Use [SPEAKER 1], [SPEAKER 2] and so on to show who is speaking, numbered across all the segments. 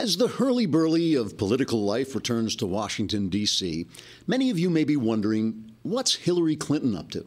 [SPEAKER 1] As the hurly burly of political life returns to Washington, D.C., many of you may be wondering what's Hillary Clinton up to?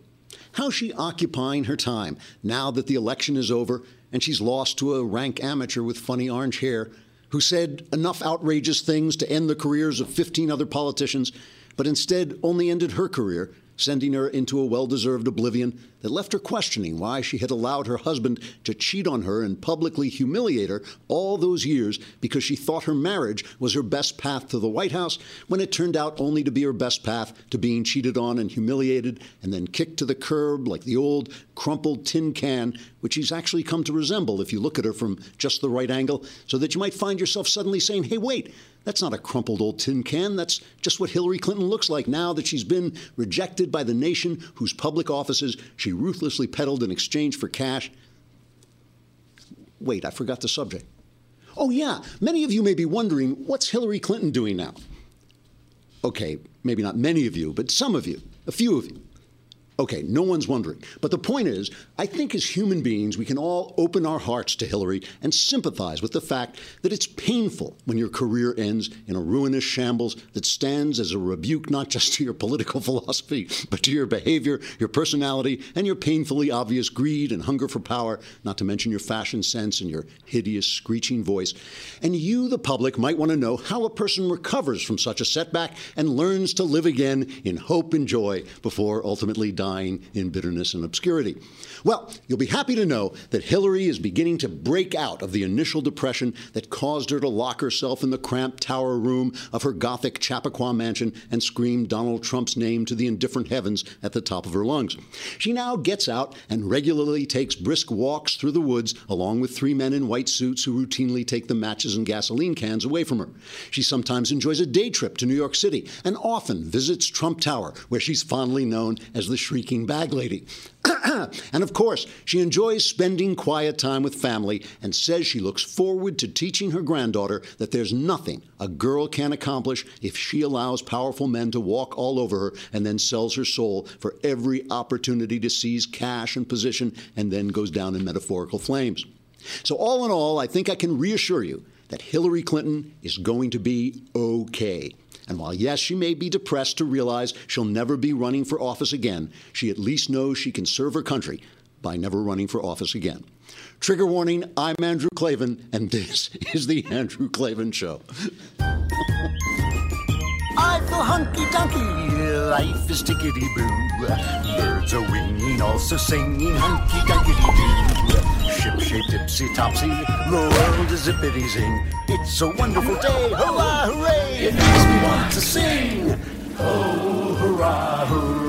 [SPEAKER 1] How's she occupying her time now that the election is over and she's lost to a rank amateur with funny orange hair who said enough outrageous things to end the careers of 15 other politicians, but instead only ended her career sending her into a well deserved oblivion that left her questioning why she had allowed her husband to cheat on her and publicly humiliate her all those years because she thought her marriage was her best path to the White House, when it turned out only to be her best path to being cheated on and humiliated and then kicked to the curb like the old crumpled tin can, which she's actually come to resemble if you look at her from just the right angle, so that you might find yourself suddenly saying, hey, wait, that's not a crumpled old tin can. That's just what Hillary Clinton looks like now that she's been rejected by the nation whose public offices she ruthlessly peddled in exchange for cash. Wait, I forgot the subject. Oh, yeah, many of you may be wondering what's Hillary Clinton doing now? Okay, maybe not many of you, but some of you, a few of you. Okay, no one's wondering. But the point is, I think as human beings, we can all open our hearts to Hillary and sympathize with the fact that it's painful when your career ends in a ruinous shambles that stands as a rebuke not just to your political philosophy, but to your behavior, your personality, and your painfully obvious greed and hunger for power, not to mention your fashion sense and your hideous, screeching voice. And you, the public, might want to know how a person recovers from such a setback and learns to live again in hope and joy before ultimately dying dying in bitterness and obscurity. Well, you'll be happy to know that Hillary is beginning to break out of the initial depression that caused her to lock herself in the cramped tower room of her Gothic Chappaqua mansion and scream Donald Trump's name to the indifferent heavens at the top of her lungs. She now gets out and regularly takes brisk walks through the woods along with three men in white suits who routinely take the matches and gasoline cans away from her. She sometimes enjoys a day trip to New York City and often visits Trump Tower, where she's fondly known as the shrieking bag lady. and of course, she enjoys spending quiet time with family and says she looks forward to teaching her granddaughter that there's nothing a girl can accomplish if she allows powerful men to walk all over her and then sells her soul for every opportunity to seize cash and position and then goes down in metaphorical flames. So, all in all, I think I can reassure you that Hillary Clinton is going to be okay. And while, yes, she may be depressed to realize she'll never be running for office again, she at least knows she can serve her country by never running for office again. Trigger warning I'm Andrew Klavan, and this is The Andrew Klavan Show.
[SPEAKER 2] I feel hunky dunky, life is tickety boo. Birds are winging, also singing hunky dunky doo. Ship shaped ipsy topsy, the world is zippity zing. It's a wonderful day, hurrah, hooray! It makes me want to sing. Oh, hurrah, hooray!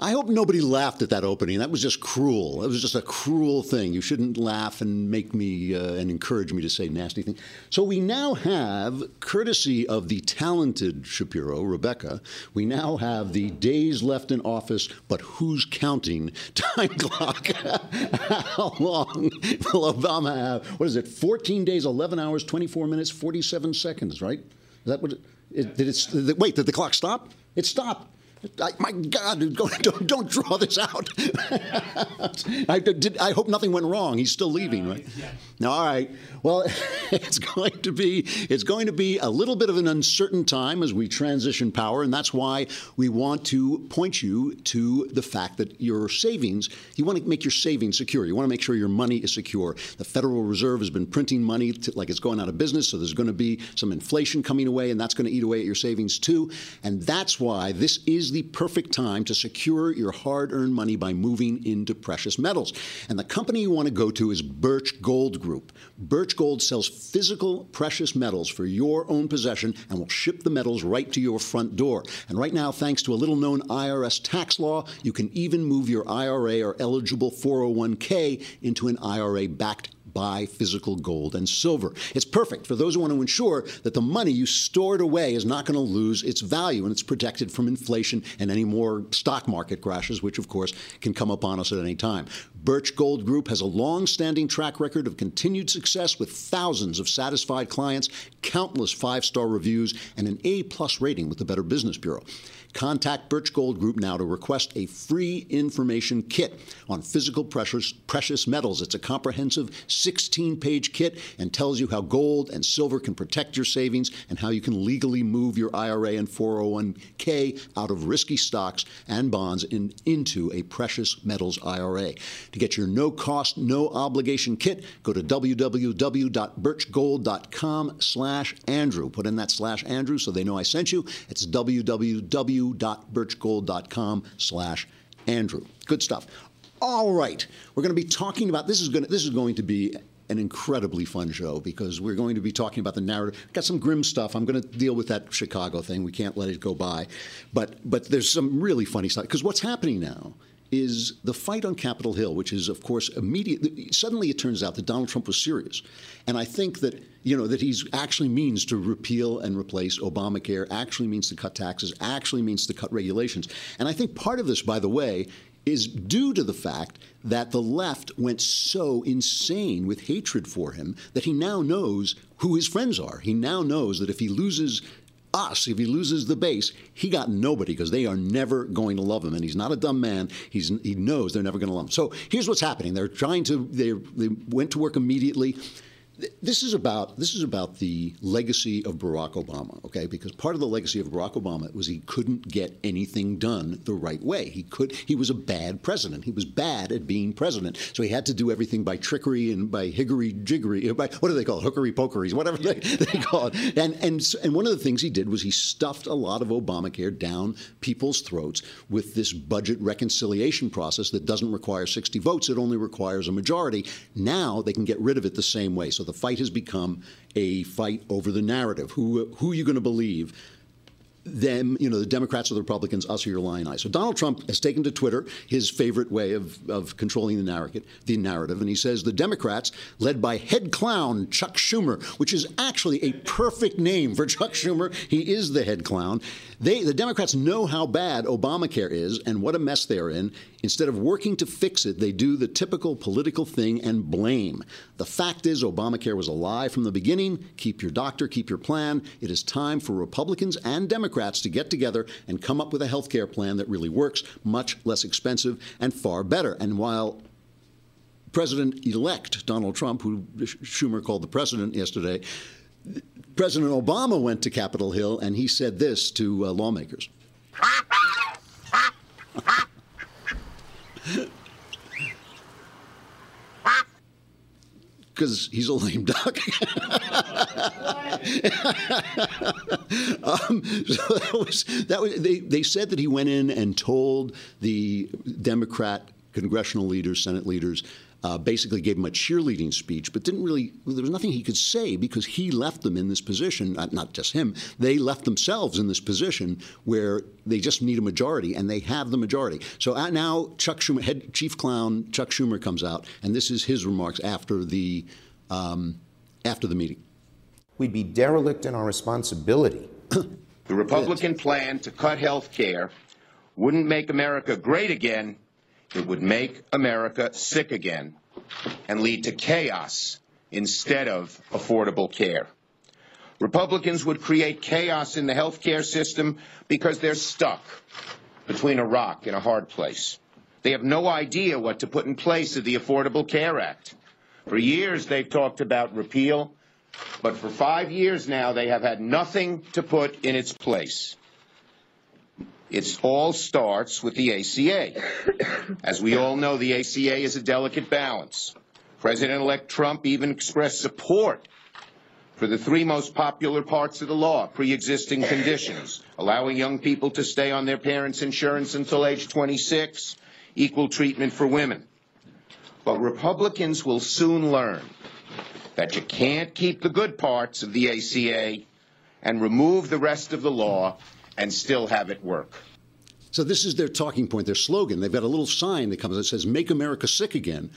[SPEAKER 1] I hope nobody laughed at that opening. That was just cruel. It was just a cruel thing. You shouldn't laugh and make me uh, and encourage me to say nasty things. So we now have, courtesy of the talented Shapiro, Rebecca, we now have the days left in office, but who's counting time clock. How long will Obama have? What is it? 14 days, 11 hours, 24 minutes, 47 seconds, right? Is that what it, it did it, wait, did the clock stop? It stopped. I, my God, don't, don't draw this out. I, did, I hope nothing went wrong. He's still leaving, right? Yeah. All right. Well, it's going to be it's going to be a little bit of an uncertain time as we transition power, and that's why we want to point you to the fact that your savings. You want to make your savings secure. You want to make sure your money is secure. The Federal Reserve has been printing money to, like it's going out of business, so there's going to be some inflation coming away, and that's going to eat away at your savings too. And that's why this is the perfect time to secure your hard-earned money by moving into precious metals. And the company you want to go to is Birch Gold Group. Birch Gold sells physical precious metals for your own possession and will ship the metals right to your front door. And right now, thanks to a little known IRS tax law, you can even move your IRA or eligible 401k into an IRA backed buy physical gold and silver. It's perfect for those who want to ensure that the money you stored away is not going to lose its value and it's protected from inflation and any more stock market crashes, which of course can come upon us at any time. Birch Gold Group has a long standing track record of continued success with thousands of satisfied clients, countless five star reviews, and an A plus rating with the Better Business Bureau. Contact Birch Gold Group now to request a free information kit on physical precious, precious metals. It's a comprehensive 16 page kit and tells you how gold and silver can protect your savings and how you can legally move your IRA and 401k out of risky stocks and bonds in, into a precious metals IRA. To get your no cost, no obligation kit, go to www.birchgold.com slash Andrew. Put in that slash Andrew so they know I sent you. It's www.birchgold.com slash Andrew. Good stuff. All right, we're going to be talking about this is going to, this is going to be an incredibly fun show because we're going to be talking about the narrative. Got some grim stuff. I'm going to deal with that Chicago thing. We can't let it go by, but but there's some really funny stuff because what's happening now is the fight on Capitol Hill, which is, of course, immediate. Suddenly, it turns out that Donald Trump was serious, and I think that you know that he's actually means to repeal and replace Obamacare. Actually means to cut taxes. Actually means to cut regulations. And I think part of this, by the way, is due to the fact that the left went so insane with hatred for him that he now knows who his friends are. He now knows that if he loses us, if he loses the base, he got nobody because they are never going to love him. And he's not a dumb man. He's, he knows they're never going to love him. So here's what's happening. They're trying to, they, they went to work immediately this is about this is about the legacy of Barack Obama, okay? Because part of the legacy of Barack Obama was he couldn't get anything done the right way. He could he was a bad president. He was bad at being president. So he had to do everything by trickery and by higgery jiggery, uh, by what do they call it? Hookery pokeries, whatever they, they call it. And and and one of the things he did was he stuffed a lot of Obamacare down people's throats with this budget reconciliation process that doesn't require 60 votes. It only requires a majority. Now they can get rid of it the same way. So the fight has become a fight over the narrative. Who who are you going to believe? Them, you know, the Democrats or the Republicans, us or your lying eye. So Donald Trump has taken to Twitter his favorite way of, of controlling the narrative, the narrative, and he says the Democrats, led by head clown Chuck Schumer, which is actually a perfect name for Chuck Schumer. He is the head clown. They, the Democrats know how bad Obamacare is and what a mess they're in. Instead of working to fix it, they do the typical political thing and blame. The fact is, Obamacare was a lie from the beginning. Keep your doctor, keep your plan. It is time for Republicans and Democrats to get together and come up with a health care plan that really works, much less expensive, and far better. And while President elect Donald Trump, who Schumer called the president yesterday, President Obama went to Capitol Hill and he said this to uh, lawmakers. Because he's a lame duck. um, so that was that was they, they said that he went in and told the Democrat congressional leaders, Senate leaders, uh, basically gave him a cheerleading speech, but didn't really, there was nothing he could say because he left them in this position, not, not just him, they left themselves in this position where they just need a majority, and they have the majority. So uh, now Chuck Schumer, head chief clown Chuck Schumer comes out, and this is his remarks after the, um, after the meeting.
[SPEAKER 3] We'd be derelict in our responsibility.
[SPEAKER 4] the Republican plan to cut health care wouldn't make America great again it would make America sick again and lead to chaos instead of affordable care. Republicans would create chaos in the health care system because they're stuck between a rock and a hard place. They have no idea what to put in place of the Affordable Care Act. For years, they've talked about repeal, but for five years now, they have had nothing to put in its place. It all starts with the ACA. As we all know, the ACA is a delicate balance. President-elect Trump even expressed support for the three most popular parts of the law, pre-existing conditions, allowing young people to stay on their parents' insurance until age 26, equal treatment for women. But Republicans will soon learn that you can't keep the good parts of the ACA and remove the rest of the law and still have it work.
[SPEAKER 1] So this is their talking point, their slogan. They've got a little sign that comes that says "Make America Sick Again."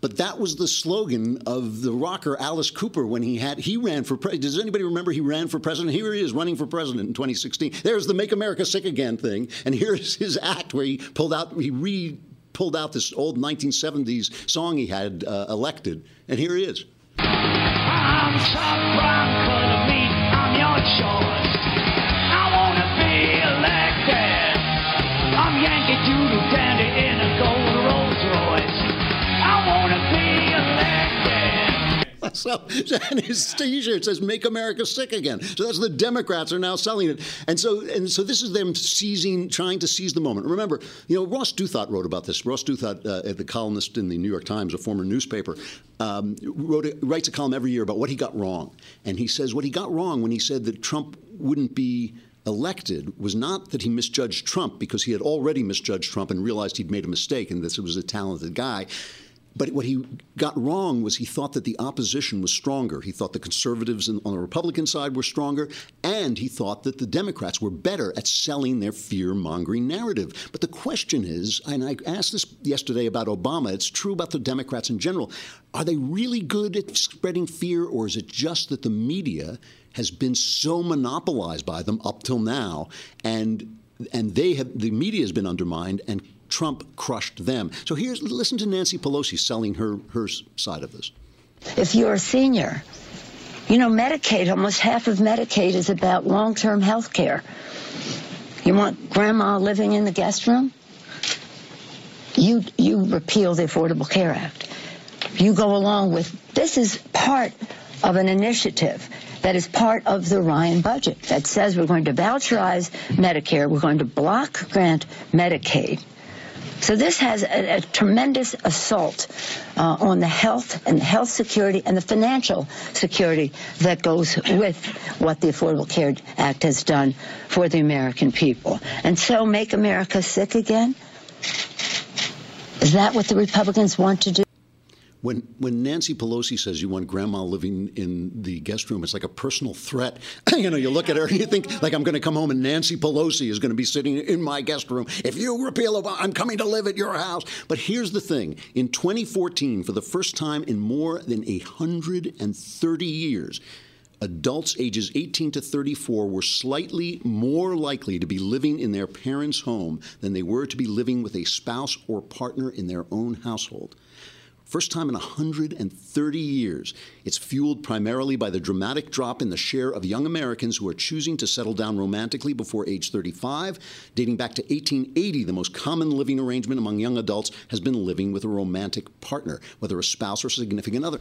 [SPEAKER 1] But that was the slogan of the rocker Alice Cooper when he had he ran for president. Does anybody remember he ran for president? Here he is running for president in 2016. There's the "Make America Sick Again" thing, and here's his act where he pulled out he re pulled out this old 1970s song he had uh, elected, and here he is. I'm top rank, on your choice. So, and his T-shirt says "Make America Sick Again." So that's the Democrats are now selling it, and so and so this is them seizing, trying to seize the moment. Remember, you know, Ross Douthat wrote about this. Ross Douthat, uh, the columnist in the New York Times, a former newspaper, um, wrote a, writes a column every year about what he got wrong, and he says what he got wrong when he said that Trump wouldn't be elected was not that he misjudged Trump because he had already misjudged Trump and realized he'd made a mistake and this was a talented guy. But what he got wrong was he thought that the opposition was stronger. He thought the conservatives on the Republican side were stronger, and he thought that the Democrats were better at selling their fear mongering narrative. But the question is, and I asked this yesterday about Obama, it's true about the Democrats in general. Are they really good at spreading fear, or is it just that the media has been so monopolized by them up till now, and and they have the media has been undermined and Trump crushed them. So here's listen to Nancy Pelosi selling her her side of this.
[SPEAKER 5] If you're a senior, you know Medicaid, almost half of Medicaid is about long-term health care. You want grandma living in the guest room? You you repeal the Affordable Care Act. You go along with this is part of an initiative that is part of the Ryan budget that says we're going to voucherize Medicare, we're going to block grant Medicaid. So this has a, a tremendous assault uh, on the health and health security and the financial security that goes with what the Affordable Care Act has done for the American people. And so make America sick again? Is that what the Republicans want to do?
[SPEAKER 1] When when Nancy Pelosi says you want grandma living in the guest room, it's like a personal threat. you know, you look at her and you think like I'm going to come home and Nancy Pelosi is going to be sitting in my guest room. If you repeal Obama, I'm coming to live at your house. But here's the thing: in 2014, for the first time in more than 130 years. Adults ages 18 to 34 were slightly more likely to be living in their parents' home than they were to be living with a spouse or partner in their own household. First time in 130 years. It's fueled primarily by the dramatic drop in the share of young Americans who are choosing to settle down romantically before age 35. Dating back to 1880, the most common living arrangement among young adults has been living with a romantic partner, whether a spouse or significant other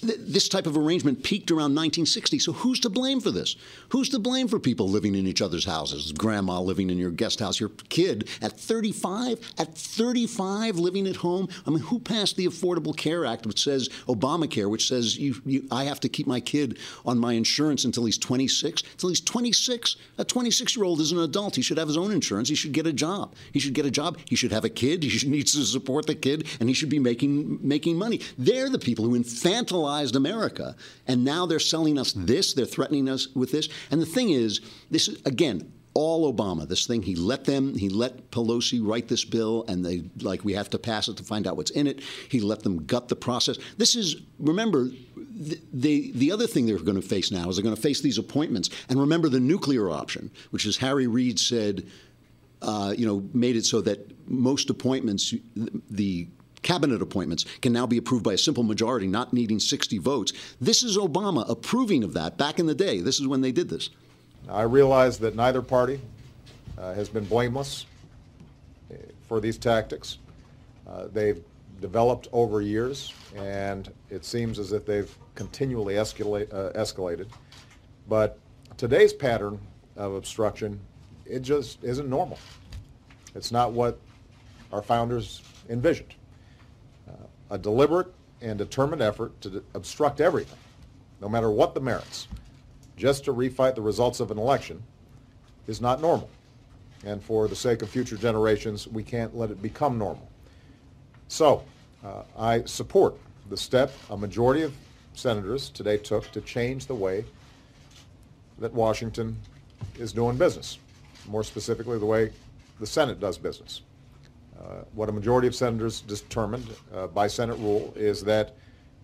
[SPEAKER 1] this type of arrangement peaked around 1960. So who's to blame for this? Who's to blame for people living in each other's houses? Grandma living in your guest house, your kid at 35, at 35 living at home. I mean, who passed the Affordable Care Act, which says Obamacare, which says you, you, I have to keep my kid on my insurance until he's 26? Until he's 26, a 26 year old is an adult. He should have his own insurance. He should get a job. He should get a job. He should have a kid. He needs to support the kid, and he should be making making money. They're the people who infantilize America. And now they're selling us this, they're threatening us with this. And the thing is, this is, again, all Obama. This thing, he let them, he let Pelosi write this bill, and they like we have to pass it to find out what's in it. He let them gut the process. This is remember. The, the, the other thing they're going to face now is they're going to face these appointments. And remember the nuclear option, which is Harry Reid said, uh, you know, made it so that most appointments, the cabinet appointments can now be approved by a simple majority, not needing 60 votes. This is Obama approving of that back in the day. This is when they did this.
[SPEAKER 6] I realize that neither party uh, has been blameless uh, for these tactics. Uh, they've developed over years, and it seems as if they've continually escalate, uh, escalated. But today's pattern of obstruction, it just isn't normal. It's not what our founders envisioned a deliberate and determined effort to obstruct everything, no matter what the merits, just to refight the results of an election is not normal. And for the sake of future generations, we can't let it become normal. So uh, I support the step a majority of senators today took to change the way that Washington is doing business, more specifically the way the Senate does business. Uh, what a majority of senators determined uh, by Senate rule is that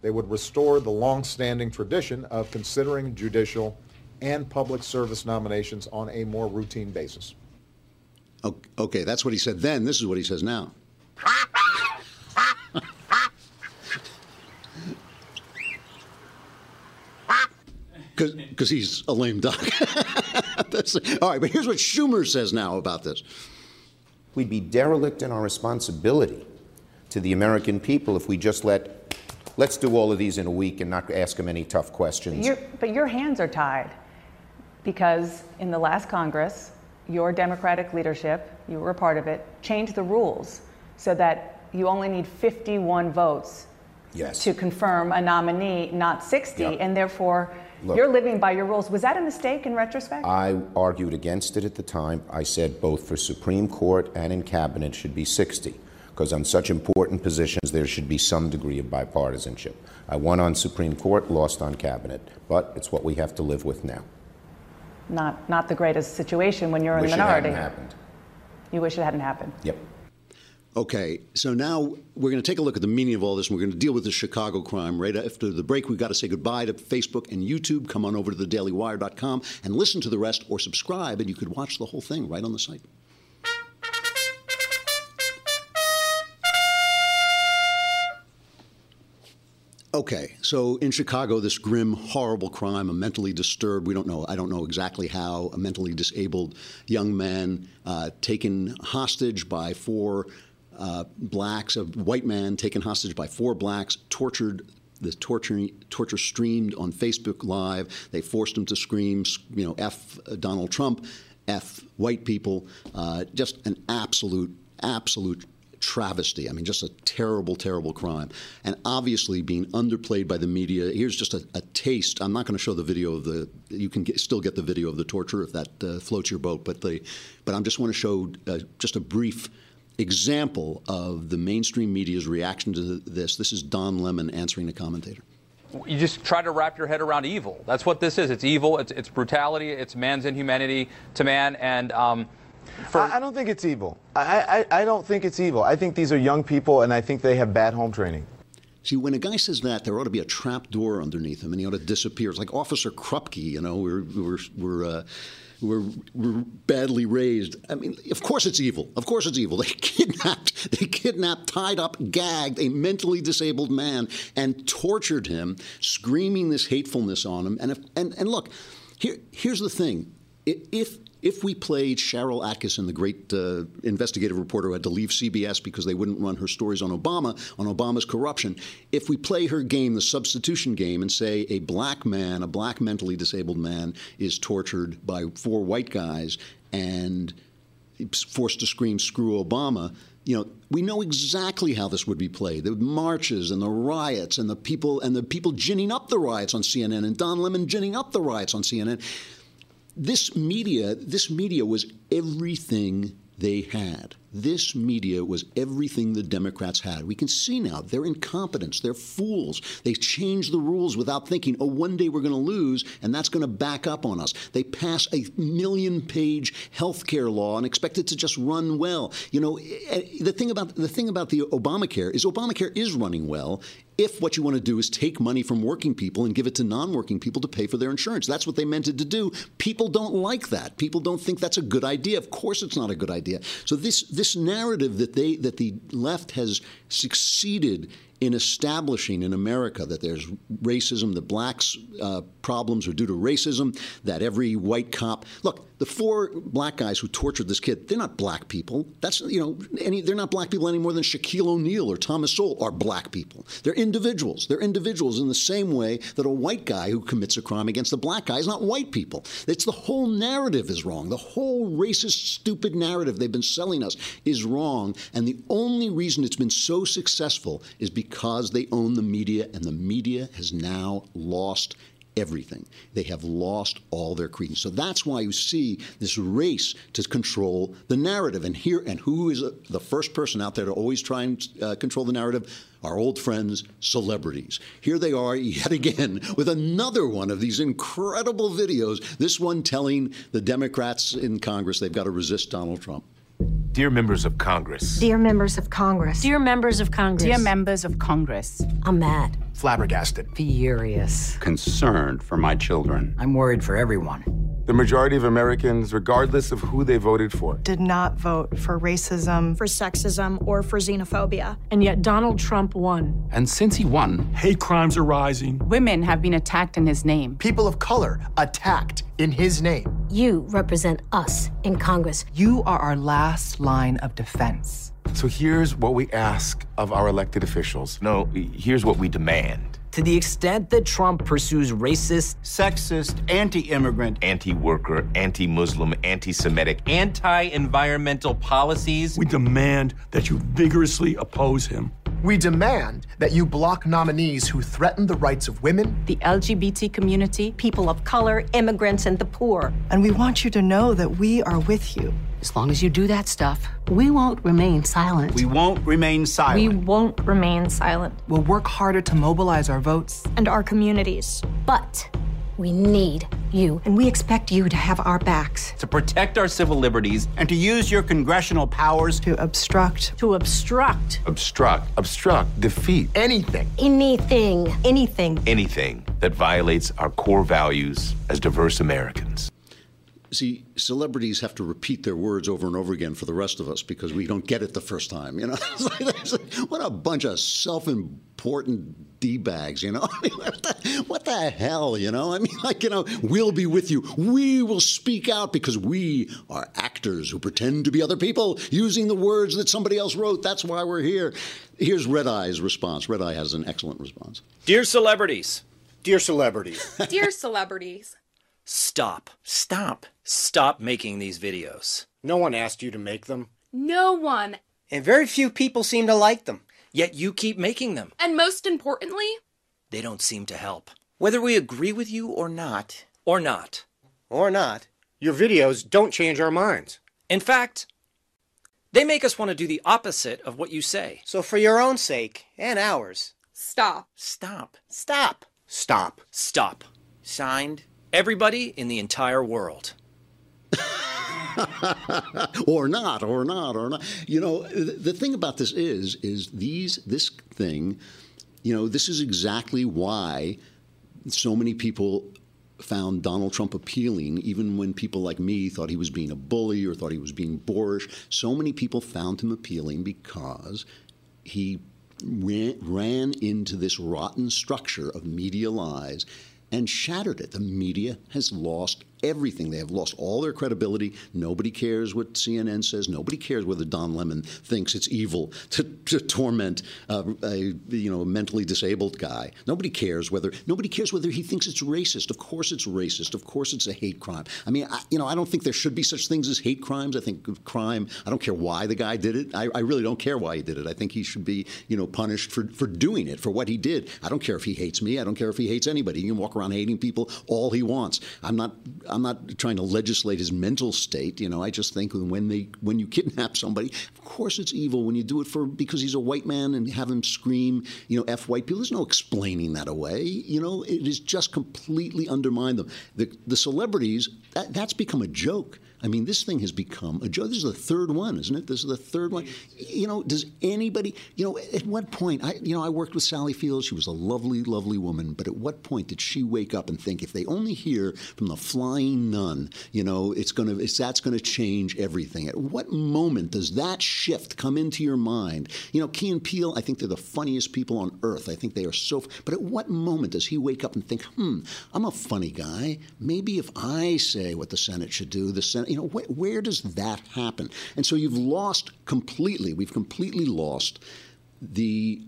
[SPEAKER 6] they would restore the long-standing tradition of considering judicial and public service nominations on a more routine basis.
[SPEAKER 1] Okay, that's what he said then. This is what he says now. Because he's a lame duck. all right, but here's what Schumer says now about this
[SPEAKER 3] we'd be derelict in our responsibility to the American people if we just let let's do all of these in a week and not ask them any tough questions.
[SPEAKER 7] But your hands are tied because in the last Congress, your Democratic leadership, you were a part of it, changed the rules so that you only need 51 votes
[SPEAKER 3] yes.
[SPEAKER 7] to confirm a nominee, not 60,
[SPEAKER 3] Yep.
[SPEAKER 7] and therefore
[SPEAKER 3] Look.
[SPEAKER 7] you're living by your rules. Was that a mistake in retrospect?
[SPEAKER 3] I argued against it at the time. I said both for Supreme Court and in cabinet should be 60, because on such important positions there should be some degree of bipartisanship. I won on Supreme Court, lost on cabinet, but it's what we have to live with now.
[SPEAKER 7] not, not the greatest situation when you're in
[SPEAKER 3] Wish
[SPEAKER 7] the
[SPEAKER 3] it
[SPEAKER 7] minority.
[SPEAKER 3] hadn't happened.
[SPEAKER 7] You wish it hadn't happened.
[SPEAKER 3] Yep.
[SPEAKER 1] Okay, so now we're going to take a look at the meaning of all this, and we're going to deal with the Chicago crime. Right after the break, we've got to say goodbye to Facebook and YouTube. Come on over to thedailywire.com and listen to the rest, or subscribe, and you could watch the whole thing right on the site. Okay, so in Chicago, this grim, horrible crime, a mentally disturbed, we don't know, I don't know exactly how, a mentally disabled young man uh, taken hostage by four uh, blacks, a white man taken hostage by four blacks, tortured. The torture, torture streamed on Facebook Live. They forced him to scream, you know, F Donald Trump, F white people. Uh, just an absolute, absolute travesty. I mean, just a terrible, terrible crime. And obviously being underplayed by the media. Here's just a, a taste. I'm not going to show the video of the. You can get, still get the video of the torture if that uh, floats your boat. But the, but I just want to show uh, just a brief example of the mainstream media's reaction to this. This is Don Lemon answering a commentator.
[SPEAKER 8] you just try to wrap your head around evil. That's what this is. It's evil. It's, it's brutality. It's man's inhumanity to man. And um, for
[SPEAKER 9] I, I don't think it's evil. I, I, I don't think it's evil. I think these are young people, and I think they have bad home training.
[SPEAKER 1] See, when a guy says that, there ought to be a trap door underneath him, and he ought to disappear. It's like Officer Krupke, you know, we're we're we're. Uh, we're, we're badly raised. I mean, of course it's evil. Of course it's evil. They kidnapped, they kidnapped, tied up, gagged a mentally disabled man and tortured him, screaming this hatefulness on him. And if, and and look, here here's the thing: if if we played Cheryl Atkinson, the great uh, investigative reporter who had to leave CBS because they wouldn't run her stories on Obama, on Obama's corruption, if we play her game, the substitution game, and say a black man, a black mentally disabled man, is tortured by four white guys and forced to scream "Screw Obama," you know, we know exactly how this would be played. The marches and the riots and the people and the people ginning up the riots on CNN and Don Lemon ginning up the riots on CNN this media, this media was everything they had. This media was everything the Democrats had. We can see now they're incompetence, they're fools. They change the rules without thinking, oh, one day we're going to lose, and that's going to back up on us. They pass a million page health care law and expect it to just run well. You know, eh, the thing about the thing about the Obamacare is Obamacare is running well if what you want to do is take money from working people and give it to non-working people to pay for their insurance. That's what they meant it to do. People don't like that. People don't think that's a good idea. Of course it's not a good idea. So this this narrative that they that the left has succeeded in establishing in America that there's racism, that blacks' uh, problems are due to racism, that every white cop look. The four black guys who tortured this kid, they're not black people. That's you know, any, they're not black people any more than Shaquille O'Neal or Thomas Sowell are black people. They're individuals. They're individuals in the same way that a white guy who commits a crime against a black guy is not white people. It's the whole narrative is wrong. The whole racist, stupid narrative they've been selling us is wrong. And the only reason it's been so successful is because they own the media, and the media has now lost everything. They have lost all their credence. So that's why you see this race to control the narrative. And here, and who is the first person out there to always try and uh, control the narrative? Our old friends, celebrities. Here they are yet again with another one of these incredible videos. This one telling the Democrats in Congress they've got to resist Donald Trump.
[SPEAKER 10] Dear members of Congress,
[SPEAKER 11] Dear members of Congress.
[SPEAKER 12] Dear members of Congress.
[SPEAKER 11] Dear
[SPEAKER 12] members of Congress.
[SPEAKER 11] I'm mad.
[SPEAKER 10] flabbergasted.
[SPEAKER 11] Furious.
[SPEAKER 13] concerned for my children.
[SPEAKER 11] I'm worried for everyone.
[SPEAKER 10] The majority of Americans, regardless of who they voted for,
[SPEAKER 14] did not vote for racism,
[SPEAKER 15] for sexism, or for xenophobia.
[SPEAKER 12] And yet Donald Trump won.
[SPEAKER 13] And since he won,
[SPEAKER 16] hate crimes are rising.
[SPEAKER 12] Women have been attacked in his name.
[SPEAKER 17] People of color attacked in his name.
[SPEAKER 11] You represent us in Congress.
[SPEAKER 18] You are our last line of defense.
[SPEAKER 10] So here's what we ask of our elected officials.
[SPEAKER 16] No, here's what we demand.
[SPEAKER 18] To the extent that Trump pursues racist,
[SPEAKER 16] sexist, anti immigrant, anti worker, anti Muslim, anti Semitic, anti environmental policies,
[SPEAKER 19] we demand that you vigorously oppose him.
[SPEAKER 17] We demand that you block nominees who threaten the rights of women,
[SPEAKER 12] the LGBT community,
[SPEAKER 20] people of color, immigrants, and the poor.
[SPEAKER 14] And we want you to know that we are with you.
[SPEAKER 12] As long as you do that stuff, we won't remain silent.
[SPEAKER 16] We won't remain silent.
[SPEAKER 21] We won't remain silent.
[SPEAKER 14] We'll work harder to mobilize our votes
[SPEAKER 15] and our communities.
[SPEAKER 20] But we need you, and we expect you to have our backs.
[SPEAKER 16] To protect our civil liberties and to use your congressional powers
[SPEAKER 14] to obstruct.
[SPEAKER 12] To obstruct.
[SPEAKER 10] Obstruct. Obstruct. Defeat.
[SPEAKER 17] Anything.
[SPEAKER 20] Anything. Anything.
[SPEAKER 16] Anything that violates our core values as diverse Americans.
[SPEAKER 1] See, celebrities have to repeat their words over and over again for the rest of us because we don't get it the first time. You know, what a bunch of self-important d bags. You know, I mean, what, the, what the hell? You know, I mean, like you know, we'll be with you. We will speak out because we are actors who pretend to be other people using the words that somebody else wrote. That's why we're here. Here's Red Eye's response. Red Eye has an excellent response.
[SPEAKER 22] Dear celebrities.
[SPEAKER 23] Dear celebrities.
[SPEAKER 24] Dear celebrities.
[SPEAKER 22] Stop.
[SPEAKER 16] Stop.
[SPEAKER 22] Stop making these videos.
[SPEAKER 23] No one asked you to make them.
[SPEAKER 24] No one.
[SPEAKER 23] And very few people seem to like them.
[SPEAKER 22] Yet you keep making them.
[SPEAKER 24] And most importantly,
[SPEAKER 22] they don't seem to help.
[SPEAKER 23] Whether we agree with you or not.
[SPEAKER 22] Or not.
[SPEAKER 23] Or not. Your videos don't change our minds.
[SPEAKER 22] In fact, they make us want to do the opposite of what you say.
[SPEAKER 23] So for your own sake and ours,
[SPEAKER 24] stop.
[SPEAKER 23] Stop. Stop. Stop.
[SPEAKER 22] Stop.
[SPEAKER 23] Signed,
[SPEAKER 22] everybody in the entire world.
[SPEAKER 1] or not, or not, or not. You know, the thing about this is, is these this thing, you know, this is exactly why so many people found Donald Trump appealing, even when people like me thought he was being a bully or thought he was being boorish. So many people found him appealing because he ran, ran into this rotten structure of media lies and shattered it. The media has lost everything. They have lost all their credibility. Nobody cares what CNN says. Nobody cares whether Don Lemon thinks it's evil to, to torment uh, a you know a mentally disabled guy. Nobody cares whether nobody cares whether he thinks it's racist. Of course it's racist. Of course it's a hate crime. I mean, I, you know, I don't think there should be such things as hate crimes. I think crime. I don't care why the guy did it. I, I really don't care why he did it. I think he should be you know punished for for doing it for what he did. I don't care if he hates me. I don't care if he hates anybody. He can walk around hating people all he wants. I'm not. I'm not trying to legislate his mental state. You know, I just think when they when you kidnap somebody, of course it's evil when you do it for because he's a white man and have him scream, you know, f white people. There's no explaining that away. You know, it is just completely undermined them. The the celebrities that, that's become a joke. I mean, this thing has become a joke. This is the third one, isn't it? This is the third one. You know, does anybody, you know, at what point, I, you know, I worked with Sally Fields. She was a lovely, lovely woman. But at what point did she wake up and think, if they only hear from the flying nun, you know, it's going to, it's, that's going to change everything? At what moment does that shift come into your mind? You know, Key and Peele, I think they're the funniest people on earth. I think they are so, but at what moment does he wake up and think, hmm, I'm a funny guy. Maybe if I say what the Senate should do, the Senate, you know, wh- where does that happen? And so you've lost completely, we've completely lost the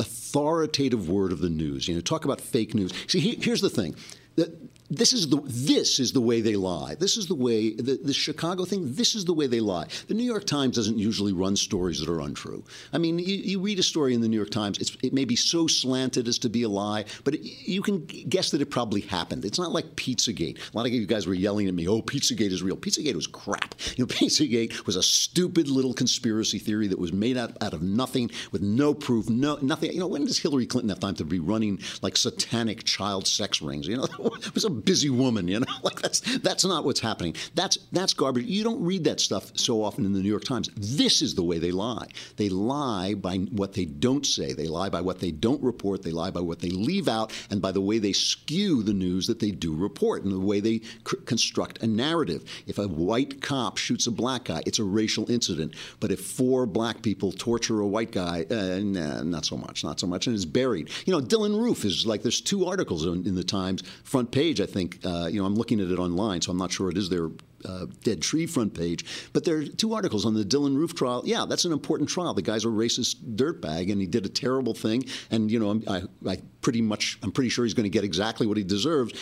[SPEAKER 1] authoritative word of the news. You know, talk about fake news. See, he, here's the thing. This is the this is the way they lie. This is the way the, the Chicago thing. This is the way they lie. The New York Times doesn't usually run stories that are untrue. I mean, you, you read a story in the New York Times. it may be so slanted as to be a lie, but it, you can guess that it probably happened. It's not like Pizzagate. A lot of you guys were yelling at me, "Oh, Pizzagate is real." Pizzagate was crap. You know, Pizzagate was a stupid little conspiracy theory that was made out, out of nothing with no proof, no nothing. You know, when does Hillary Clinton have time to be running like satanic child sex rings? You know, it was a busy woman, you know. Like that's that's not what's happening. That's that's garbage. You don't read that stuff so often in the New York Times. This is the way they lie. They lie by what they don't say. They lie by what they don't report. They lie by what they leave out, and by the way they skew the news that they do report, and the way they construct a narrative. If a white cop shoots a black guy, it's a racial incident. But if four black people torture a white guy, uh, nah, not so much, not so much, and it's buried. You know, Dylann Roof is like there's two articles in, in the Times front page. I think uh, you know I'm looking at it online, so I'm not sure it is their uh, Dead Tree front page. But there are two articles on the Dylann Roof trial. Yeah, that's an important trial. The guy's a racist dirtbag, and he did a terrible thing. And you know, I'm, I, I pretty much, I'm pretty sure he's going to get exactly what he deserves.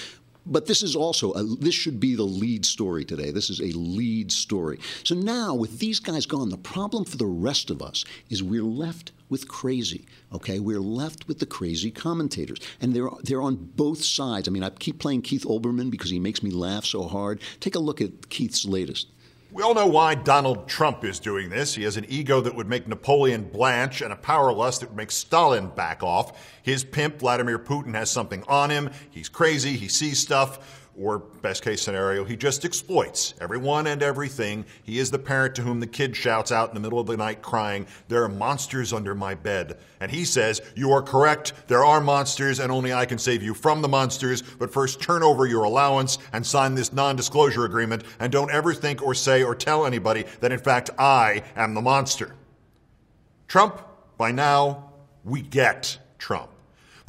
[SPEAKER 1] But this is also, a, this should be the lead story today. This is a lead story. So now, with these guys gone, the problem for the rest of us is we're left with crazy. Okay, we're left with the crazy commentators, and they're they're on both sides. I mean, I keep playing Keith Olbermann because he makes me laugh so hard. Take a look at Keith's latest.
[SPEAKER 25] We all know why Donald Trump is doing this. He has an ego that would make Napoleon blanch and a power lust that would make Stalin back off. His pimp, Vladimir Putin, has something on him. He's crazy. He sees stuff or best case scenario, he just exploits everyone and everything. He is the parent to whom the kid shouts out in the middle of the night crying, There are monsters under my bed. And he says, You are correct, there are monsters, and only I can save you from the monsters, but first turn over your allowance and sign this non disclosure agreement, and don't ever think or say or tell anybody that in fact I am the monster. Trump, by now, we get Trump.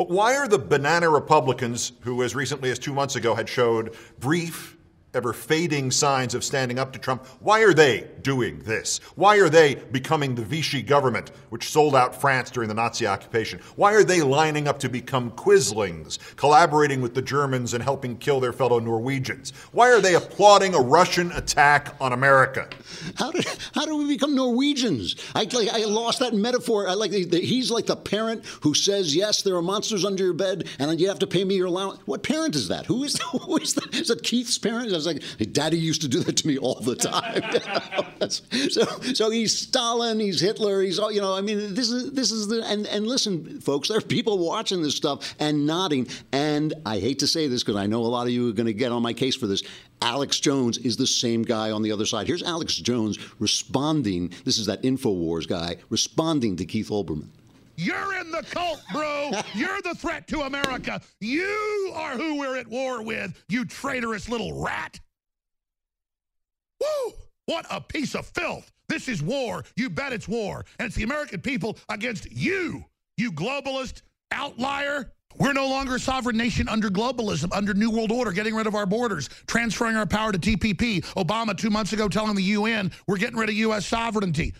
[SPEAKER 25] But why are the banana Republicans, who as recently as two months ago had showed brief, ever fading signs of standing up to Trump, why are they doing this? Why are they becoming the Vichy government, which sold out France during the Nazi occupation? Why are they lining up to become Quislings, collaborating with the Germans and helping kill their fellow Norwegians? Why are they applauding a Russian attack on America?
[SPEAKER 1] How did how do we become Norwegians? I like I lost that metaphor. I like the, the, he's like the parent who says yes, there are monsters under your bed, and you have to pay me your allowance. What parent is that? Who is who is that? Is that Keith's parent? Was like, Daddy used to do that to me all the time. so so he's Stalin, he's Hitler, he's all you know. I mean, this is this is the and and listen, folks, there are people watching this stuff and nodding. And I hate to say this because I know a lot of you are going to get on my case for this. Alex Jones is the same guy on the other side. Here's Alex Jones responding. This is that InfoWars guy responding to Keith Olbermann.
[SPEAKER 26] You're in the cult, bro. You're the threat to America. You are who we're at war with, you traitorous little rat. Woo! What a piece of filth. This is war. You bet it's war. And it's the American people against you, you globalist outlier. We're no longer a sovereign nation under globalism, under New World Order, getting rid of our borders, transferring our power to TPP. Obama two months ago telling the UN we're getting rid of U.S. sovereignty.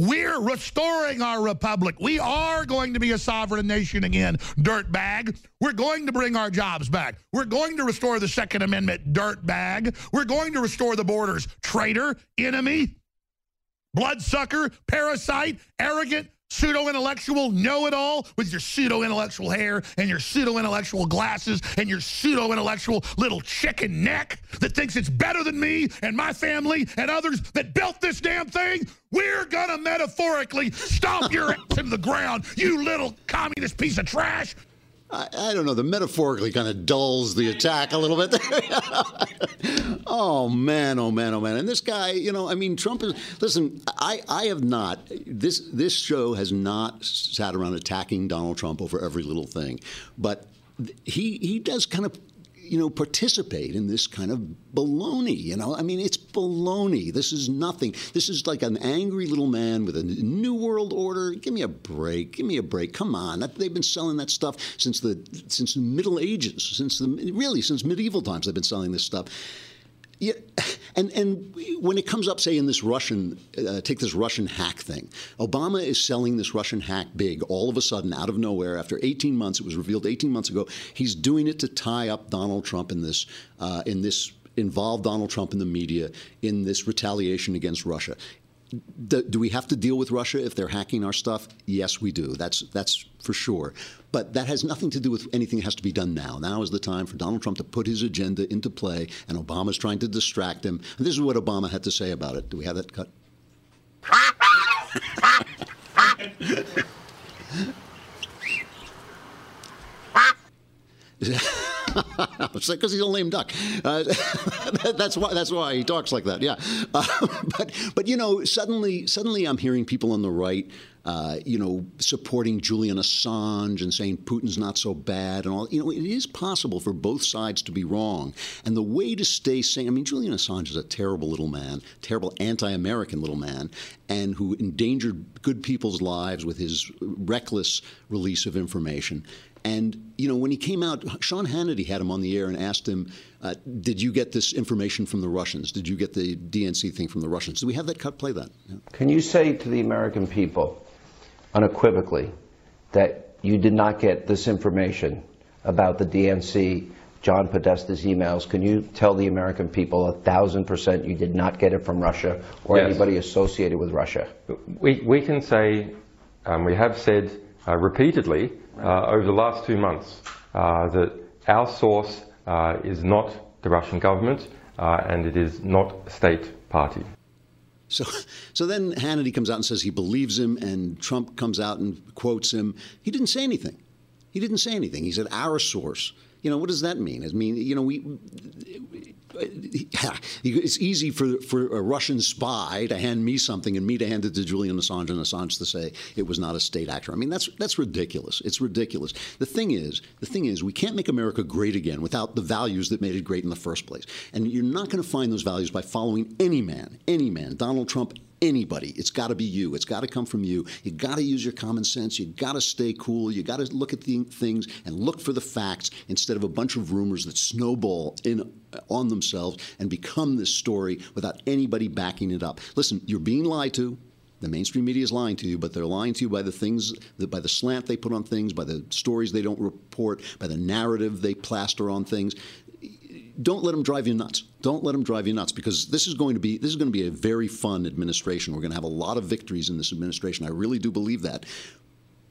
[SPEAKER 26] We're restoring our republic. We are going to be a sovereign nation again, dirtbag. We're going to bring our jobs back. We're going to restore the Second Amendment, dirtbag. We're going to restore the borders, traitor, enemy, bloodsucker, parasite, arrogant, pseudo-intellectual know-it-all with your pseudo-intellectual hair and your pseudo-intellectual glasses and your pseudo-intellectual little chicken neck that thinks it's better than me and my family and others that built this damn thing, we're gonna metaphorically stomp your ass into the ground, you little communist piece of trash.
[SPEAKER 1] I, I, don't know. The metaphorically kind of dulls the attack a little bit. oh man, oh man, oh man. And this guy, you know, I mean, Trump is. Listen, I, I have not. This this show has not sat around attacking Donald Trump over every little thing, but he he does kind of you know, participate in this kind of baloney. You know, I mean, it's baloney. This is nothing. This is like an angry little man with a new world order. Give me a break. Give me a break. Come on. That, they've been selling that stuff since the since the Middle Ages. Since the really since medieval times, they've been selling this stuff. Yeah, and and when it comes up, say in this Russian, uh, take this Russian hack thing. Obama is selling this Russian hack big. All of a sudden, out of nowhere, after 18 months, it was revealed 18 months ago, he's doing it to tie up Donald Trump in this uh, in this involve Donald Trump in the media in this retaliation against Russia. Do, do, we have to deal with Russia if they're hacking our stuff? Yes, we do. That's that's for sure. But that has nothing to do with anything that has to be done now. Now is the time for Donald Trump to put his agenda into play, and Obama's trying to distract him. And this is what Obama had to say about it. Do we have that cut? because he's a lame duck. Uh, that's why. That's why he talks like that. Yeah, uh, but but you know, suddenly suddenly I'm hearing people on the right uh, you know, supporting Julian Assange and saying Putin's not so bad and all. You know, it is possible for both sides to be wrong. And the way to stay sane, I mean, Julian Assange is a terrible little man, terrible anti American little man, and who endangered good people's lives with his reckless release of information. And, you know, when he came out, Sean Hannity had him on the air and asked him, uh, Did you get this information from the Russians? Did you get the DNC thing from the Russians? Do we have that cut? Play that. Yeah.
[SPEAKER 27] Can you say to the American people unequivocally that you did not get this information about the DNC, John Podesta's emails? Can you tell the American people a thousand percent you did not get it from Russia or
[SPEAKER 28] Yes.
[SPEAKER 27] anybody associated with Russia?
[SPEAKER 28] We, we can say, um, we have said uh, repeatedly over the last two months uh, that our source uh, is not the Russian government uh, and it is not state party.
[SPEAKER 1] So, so then Hannity comes out and says he believes him, and Trump comes out and quotes him. He didn't say anything. He didn't say anything. He said our source. You know what does that mean? I mean, you know, we. It's easy for, for a Russian spy to hand me something and me to hand it to Julian Assange and Assange to say it was not a state actor. I mean, that's that's ridiculous. It's ridiculous. The thing is, the thing is, we can't make America great again without the values that made it great in the first place. And you're not going to find those values by following any man, any man, Donald Trump, anybody. It's got to be you. It's got to come from you. You got to use your common sense. You got to stay cool. You got to look at the things and look for the facts instead of a bunch of rumors that snowball in uh, on themselves and become this story without anybody backing it up. Listen, you're being lied to. The mainstream media is lying to you, but they're lying to you by the things, by the slant they put on things, by the stories they don't report, by the narrative they plaster on things don't let them drive you nuts. Don't let them drive you nuts because this is going to be this is going to be a very fun administration. We're going to have a lot of victories in this administration. I really do believe that.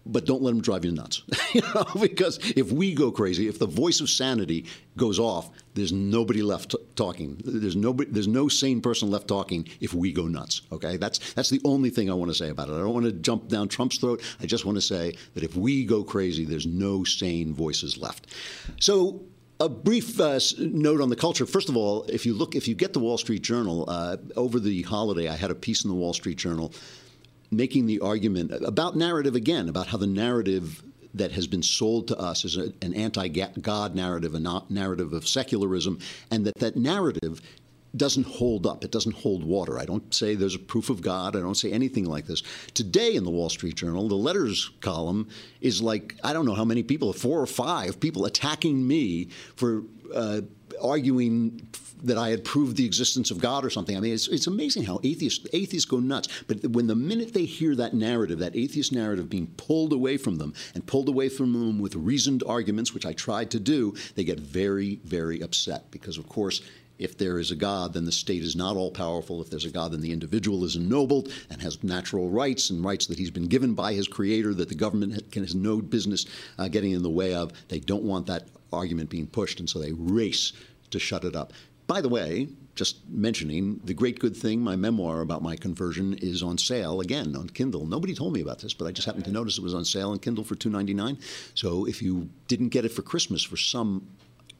[SPEAKER 1] But don't let them drive you nuts, you know, because if we go crazy, if the voice of sanity goes off, there's nobody left t- talking. There's nobody, there's no sane person left talking if we go nuts. Okay, that's that's the only thing I want to say about it. I don't want to jump down Trump's throat. I just want to say that if we go crazy, there's no sane voices left. So a brief uh, note on the culture. First of all, if you look, if you get the Wall Street Journal uh, over the holiday, I had a piece in the Wall Street Journal making the argument about narrative again, about how the narrative that has been sold to us is a, an anti-God narrative, a narrative of secularism, and that that narrative doesn't hold up. It doesn't hold water. I don't say there's a proof of God. I don't say anything like this. Today in the Wall Street Journal, the letters column is like, I don't know how many people, four or five people attacking me for uh, arguing that I had proved the existence of God or something. I mean, it's, it's amazing how atheists atheists go nuts. But when the minute they hear that narrative, that atheist narrative being pulled away from them and pulled away from them with reasoned arguments, which I tried to do, they get very, very upset because, of course, if there is a God, then the state is not all powerful. If there's a God, then the individual is ennobled and has natural rights and rights that he's been given by his creator that the government has no business uh, getting in the way of. They don't want that argument being pushed, and so they race to shut it up. By the way, just mentioning the great good thing, my memoir about my conversion is on sale again on Kindle. Nobody told me about this, but I just happened to notice it was on sale on Kindle for $2.99. So if you didn't get it for Christmas for some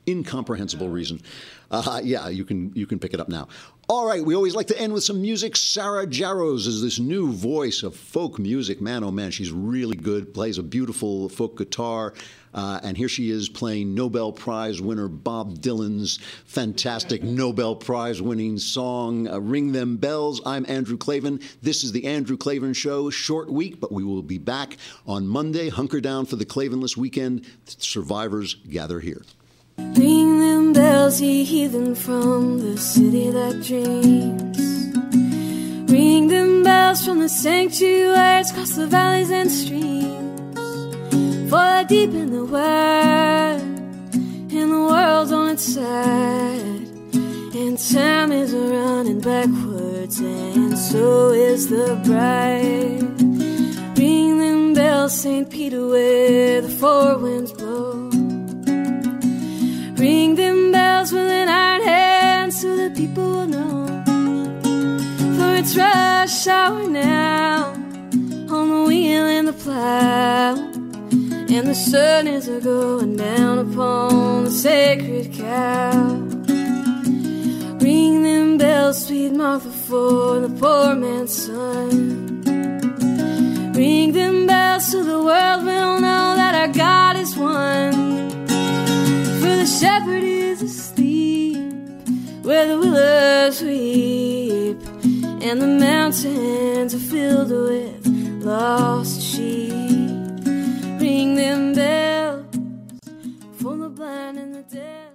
[SPEAKER 1] incomprehensible reason, uh, yeah, you can you can pick it up now. All right, we always like to end with some music. Sarah Jarosz is this new voice of folk music. Man, oh man, she's really good. Plays a beautiful folk guitar. Uh, and here she is playing Nobel Prize winner Bob Dylan's fantastic Nobel Prize winning song, uh, Ring Them Bells. I'm Andrew Klavan. This is The Andrew Klavan Show. Short week, but we will be back on Monday. Hunker down for the Klavanless weekend. Survivors gather here.
[SPEAKER 29] Ring them bells, ye heathen from the city that dreams. Ring them bells from the sanctuaries across the valleys and streams. For deep in the world, and the world's on its side. And time is running backwards, and so is the bride. Ring them bells, St. Peter, where the four winds people know. For it's rush hour now on the wheel and the plow. And the sun is a going down upon the sacred cow. Ring them bells, sweet Martha, for the poor man's son. Ring them bells so the world will know that our God is one. For the shepherd is asleep where the willows weep, and the mountains are filled with lost sheep. Ring them bells, for the blind in the dead.